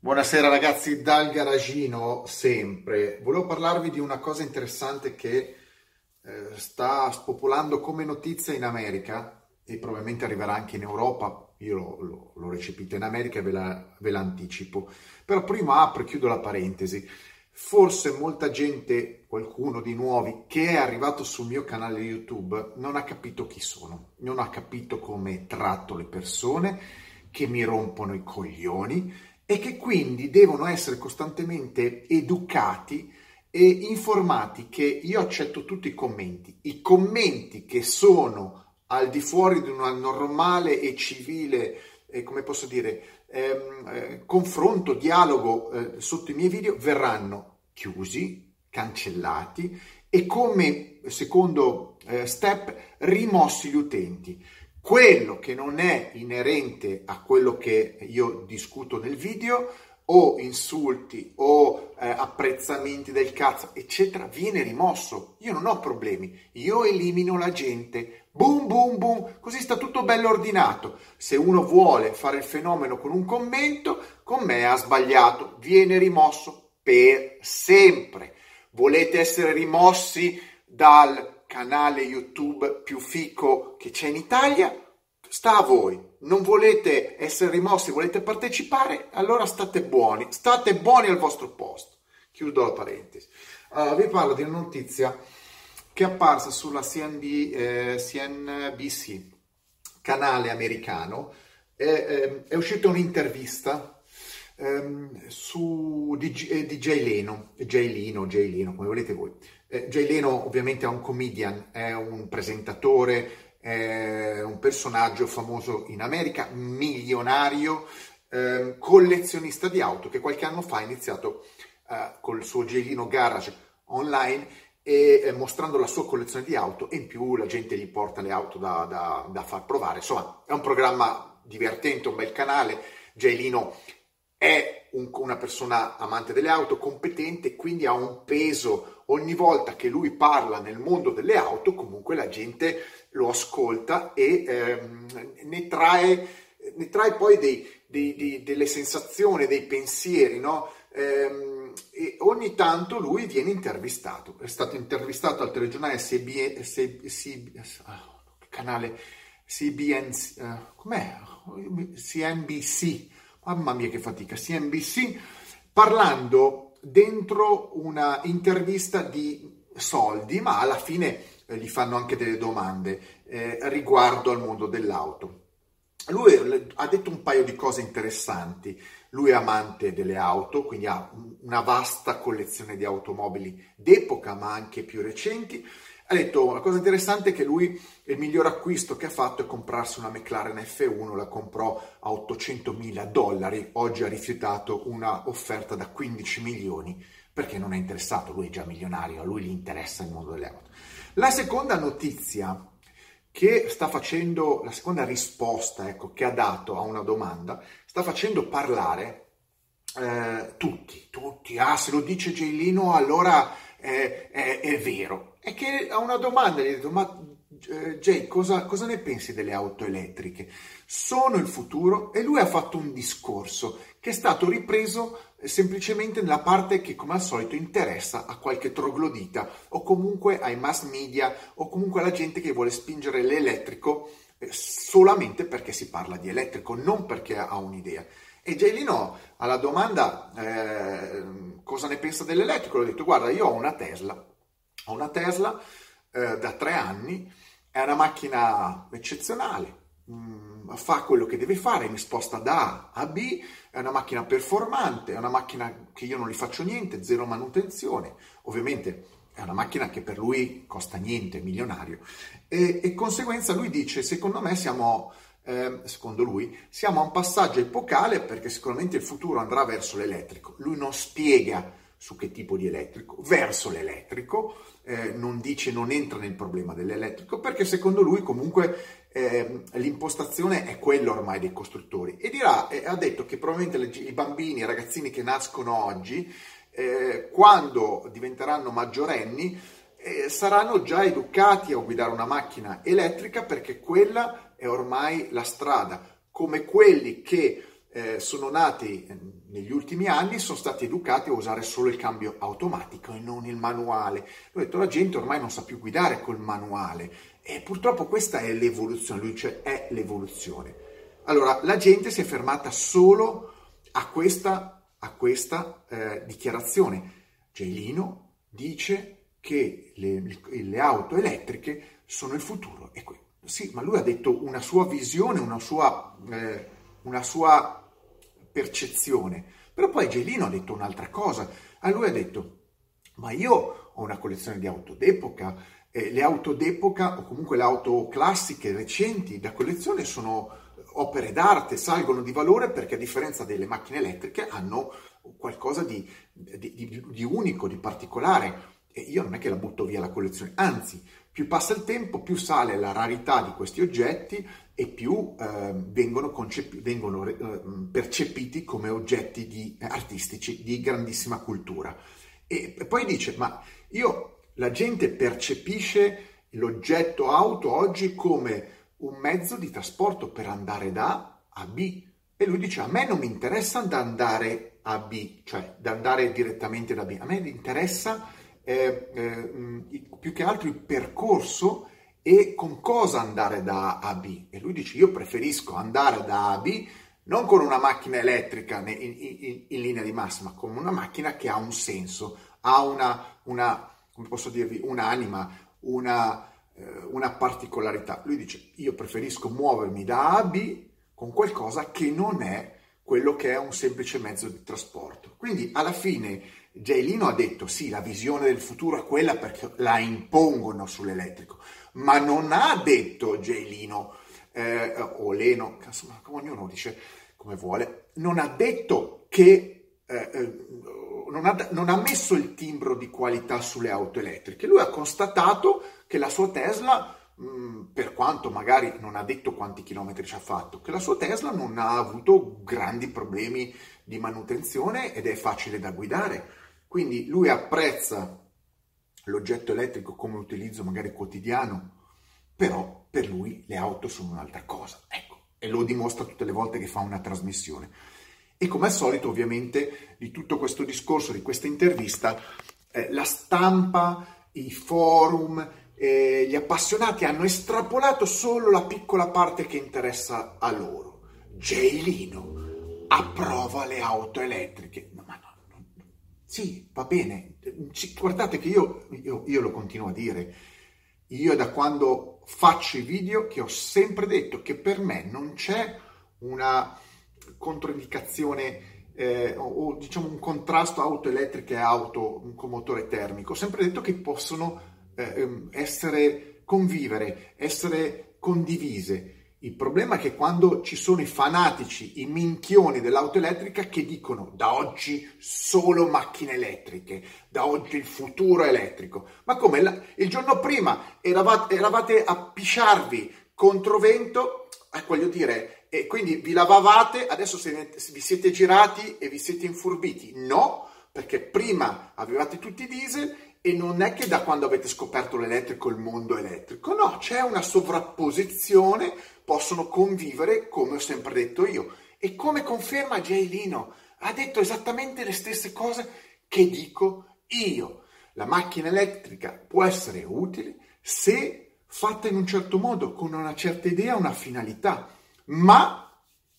Buonasera ragazzi dal garagino sempre. Volevo parlarvi di una cosa interessante che eh, sta spopolando come notizia in America e probabilmente arriverà anche in Europa. Io lo, lo recepito in America e ve la, ve la anticipo. Però prima apro e chiudo la parentesi. Forse molta gente, qualcuno di nuovi che è arrivato sul mio canale YouTube non ha capito chi sono, non ha capito come tratto le persone che mi rompono i coglioni e che quindi devono essere costantemente educati e informati che io accetto tutti i commenti. I commenti che sono al di fuori di un normale e civile, eh, come posso dire, ehm, eh, confronto, dialogo eh, sotto i miei video verranno chiusi, cancellati e come secondo eh, step rimossi gli utenti quello che non è inerente a quello che io discuto nel video o insulti o eh, apprezzamenti del cazzo, eccetera, viene rimosso. Io non ho problemi, io elimino la gente. Boom, boom, boom, così sta tutto bello ordinato. Se uno vuole fare il fenomeno con un commento, con me ha sbagliato, viene rimosso per sempre. Volete essere rimossi dal canale YouTube più fico che c'è in Italia, sta a voi. Non volete essere rimossi, volete partecipare, allora state buoni, state buoni al vostro posto. Chiudo la parentesi. Uh, vi parlo di una notizia che è apparsa sulla CNB, eh, CNBC, canale americano. È, è, è uscita un'intervista ehm, su DJ, DJ Leno, Jay Leno, Jay Leno, come volete voi eh, Jay Leno ovviamente è un comedian, è un presentatore, è un personaggio famoso in America, milionario, eh, collezionista di auto che qualche anno fa ha iniziato eh, col suo Gelino Garage online e eh, mostrando la sua collezione di auto e in più la gente gli porta le auto da, da, da far provare. Insomma, è un programma divertente, un bel canale. Jailino è un, una persona amante delle auto, competente, quindi ha un peso ogni volta che lui parla nel mondo delle auto, comunque la gente lo ascolta e ehm, ne, trae, ne, trae, poi dei, dei, dei, delle sensazioni, dei pensieri, no? Ehm, e ogni tanto lui viene intervistato. È stato intervistato al telegiornale CB, CB, oh, canale eh, com'è? CNBC, mamma mia che fatica, CNBC, parlando dentro una intervista di soldi, ma alla fine eh, gli fanno anche delle domande eh, riguardo al mondo dell'auto. Lui ha detto un paio di cose interessanti. Lui è amante delle auto, quindi ha una vasta collezione di automobili d'epoca, ma anche più recenti ha detto la cosa interessante è che lui il miglior acquisto che ha fatto è comprarsi una McLaren F1, la comprò a 800 mila dollari, oggi ha rifiutato una offerta da 15 milioni perché non è interessato, lui è già milionario, a lui gli interessa il mondo delle auto. La seconda notizia che sta facendo, la seconda risposta ecco, che ha dato a una domanda, sta facendo parlare eh, tutti, tutti, ah se lo dice Gelino allora eh, è, è vero, è che a una domanda gli ho detto, ma eh, Jay, cosa, cosa, ne pensi delle auto elettriche? Sono il futuro? E lui ha fatto un discorso che è stato ripreso eh, semplicemente nella parte che come al solito interessa a qualche troglodita o comunque ai mass media o comunque alla gente che vuole spingere l'elettrico eh, solamente perché si parla di elettrico, non perché ha un'idea. E Jailino alla domanda eh, cosa ne pensa dell'elettrico, ho detto guarda io ho una Tesla ho una Tesla eh, da tre anni, è una macchina eccezionale, mh, mm, fa quello che deve fare, mi sposta da A a B, è una macchina performante, è una macchina che io non gli faccio niente, zero manutenzione, ovviamente è una macchina che per lui costa niente, milionario, e, e conseguenza lui dice, secondo me siamo... Eh, secondo lui, siamo a un passaggio epocale perché sicuramente il futuro andrà verso l'elettrico. Lui non spiega su che tipo di elettrico, verso l'elettrico, eh, non dice, non entra nel problema dell'elettrico, perché secondo lui comunque eh, l'impostazione è quella ormai dei costruttori. E dirà, eh, ha detto che probabilmente le, i bambini, i ragazzini che nascono oggi, eh, quando diventeranno maggiorenni, eh, saranno già educati a guidare una macchina elettrica perché quella è ormai la strada, come quelli che eh, sono nati eh, negli ultimi anni, sono stati educati a usare solo il cambio automatico e non il manuale. Ha detto la gente ormai non sa più guidare col manuale e purtroppo questa è l'evoluzione, lui dice è l'evoluzione. Allora, la gente si è fermata solo a questa, a questa eh, dichiarazione. Gelino dice che le, le, auto elettriche sono il futuro. E que- sì, ma lui ha detto una sua visione, una sua, eh, una sua percezione. Però poi Gelino ha detto un'altra cosa. A lui ha detto, ma io ho una collezione di auto d'epoca, eh, le auto d'epoca o comunque le auto classiche recenti da collezione sono opere d'arte, salgono di valore perché a differenza delle macchine elettriche hanno qualcosa di, di, di, di unico, di particolare. E io non è che la butto via la collezione, anzi, più passa il tempo, più sale la rarità di questi oggetti e più eh, vengono, concepi- vengono eh, percepiti come oggetti di, eh, artistici di grandissima cultura. E, e poi dice, ma io, la gente percepisce l'oggetto auto oggi come un mezzo di trasporto per andare da A a B. E lui dice, a me non mi interessa da andare a B, cioè da andare direttamente da B, a me interessa eh, eh, più che altro il percorso e con cosa andare da A a B. E lui dice, io preferisco andare da A a B non con una macchina elettrica in, in, in linea di massima, con una macchina che ha un senso, ha una, una come posso dirvi, un'anima, una, eh, una particolarità. Lui dice, io preferisco muovermi da A a B con qualcosa che non è quello che è un semplice mezzo di trasporto. Quindi alla fine Jailino ha detto sì, la visione del futuro è quella perché la impongono sull'elettrico, ma non ha detto Jailino eh, o Leno, insomma, ognuno dice come vuole, non ha detto che eh, eh, non, ha, non ha messo il timbro di qualità sulle auto elettriche, lui ha constatato che la sua Tesla Mm, per quanto magari non ha detto quanti chilometri ci ha fatto, che la sua Tesla non ha avuto grandi problemi di manutenzione ed è facile da guidare. Quindi lui apprezza l'oggetto elettrico come utilizzo magari quotidiano, però per lui le auto sono un'altra cosa. Ecco, e lo dimostra tutte le volte che fa una trasmissione. E come al solito, ovviamente, di tutto questo discorso, di questa intervista, eh, la stampa, i forum, eh, gli appassionati hanno estrapolato solo la piccola parte che interessa a loro. Jailino approva le auto elettriche. No, ma no, no, sì, va bene. Guardate che io, io, io lo continuo a dire. Io da quando faccio i video che ho sempre detto che per me non c'è una controindicazione eh, o, diciamo un contrasto auto elettriche e auto con motore termico. Ho sempre detto che possono eh, ehm, essere, convivere, essere condivise. Il problema è che quando ci sono i fanatici, i minchioni dell'auto elettrica che dicono da oggi solo macchine elettriche, da oggi il futuro elettrico. Ma come il giorno prima eravate, eravate a pisciarvi contro vento, eh, voglio dire, e quindi vi lavavate, adesso vi siete girati e vi siete infurbiti. No, perché prima avevate tutti i diesel e non è che da quando avete scoperto l'elettrico il mondo è elettrico, no, c'è una sovrapposizione, possono convivere come ho sempre detto io. E come conferma Jay Lino, ha detto esattamente le stesse cose che dico io. La macchina elettrica può essere utile se fatta in un certo modo, con una certa idea, una finalità, ma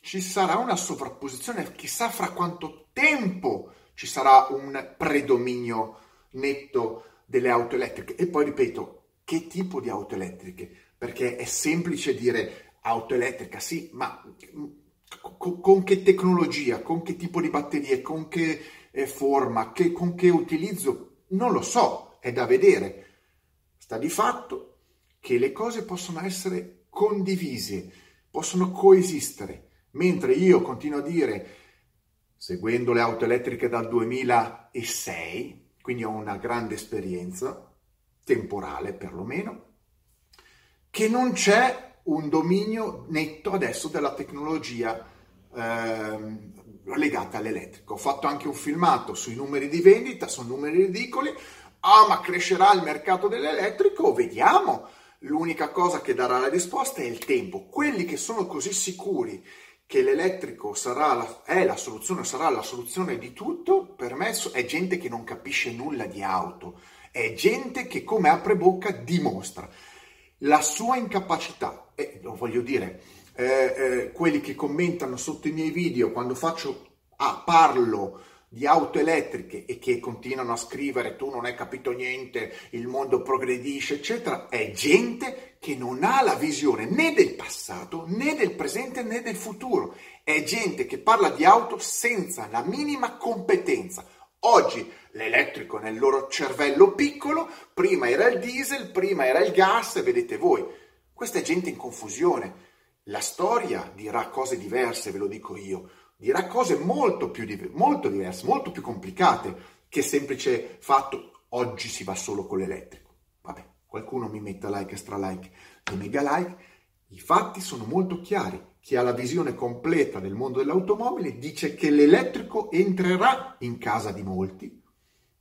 ci sarà una sovrapposizione, chissà fra quanto tempo ci sarà un predominio netto delle auto elettriche. E poi ripeto, che tipo di auto elettriche? Perché è semplice dire auto elettrica, sì, ma con, con che tecnologia, con che tipo di batterie, con che eh, forma, che, con che utilizzo? Non lo so, è da vedere. Sta di fatto che le cose possono essere condivise, possono coesistere, mentre io continuo a dire, seguendo le auto elettriche dal 2006, quindi ho una grande esperienza, temporale perlomeno, che non c'è un dominio netto adesso della tecnologia eh, legata all'elettrico. Ho fatto anche un filmato sui numeri di vendita, sono numeri ridicoli, ah ma crescerà il mercato dell'elettrico? Vediamo. L'unica cosa che darà la risposta è il tempo. Quelli che sono così sicuri che l'elettrico sarà la, è la soluzione, sarà la soluzione di tutto, per me è gente che non capisce nulla di auto, è gente che come apre bocca dimostra la sua incapacità. E lo voglio dire, eh, eh, quelli che commentano sotto i miei video quando faccio, ah, parlo di auto elettriche e che continuano a scrivere tu non hai capito niente, il mondo progredisce, eccetera, è gente che non ha la visione né del passato, né del presente, né del futuro. È gente che parla di auto senza la minima competenza. Oggi l'elettrico nel loro cervello piccolo, prima era il diesel, prima era il gas, vedete voi. Questa è gente in confusione. La storia dirà cose diverse, ve lo dico io dirà cose molto più molto diverse, molto più complicate che semplice fatto oggi si va solo con l'elettrico. Vabbè, qualcuno mi metta like, extra like e mega like. I fatti sono molto chiari. Chi ha la visione completa del mondo dell'automobile dice che l'elettrico entrerà in casa di molti,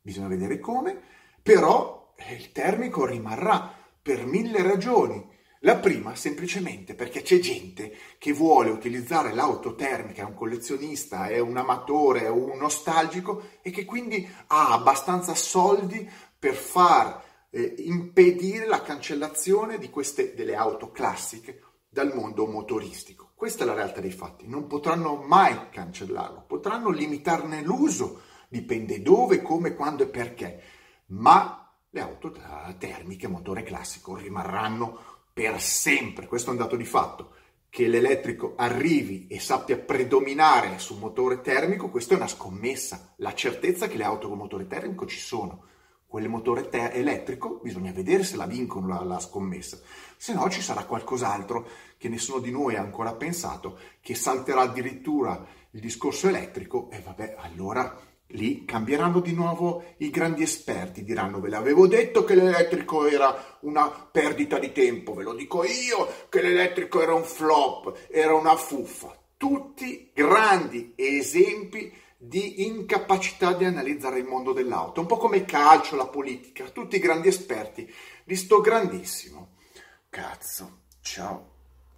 bisogna vedere come, però il termico rimarrà per mille ragioni la prima semplicemente perché c'è gente che vuole utilizzare l'auto termica, è un collezionista, è un amatore, è un nostalgico e che quindi ha abbastanza soldi per far eh, impedire la cancellazione di queste delle auto classiche dal mondo motoristico. Questa è la realtà dei fatti, non potranno mai cancellarlo, potranno limitarne l'uso, dipende dove, come, quando e perché, ma le auto termiche, motore classico rimarranno per sempre, questo è un dato di fatto, che l'elettrico arrivi e sappia predominare sul motore termico, questa è una scommessa. La certezza che le auto con motore termico ci sono. Quelle motore te- elettrico bisogna vedere se la vincono la, la scommessa, se no ci sarà qualcos'altro che nessuno di noi ha ancora pensato, che salterà addirittura il discorso elettrico e vabbè, allora Lì cambieranno di nuovo i grandi esperti, diranno ve l'avevo detto che l'elettrico era una perdita di tempo, ve lo dico io che l'elettrico era un flop, era una fuffa. Tutti grandi esempi di incapacità di analizzare il mondo dell'auto, un po' come il calcio, la politica, tutti grandi esperti di sto grandissimo. Cazzo, ciao.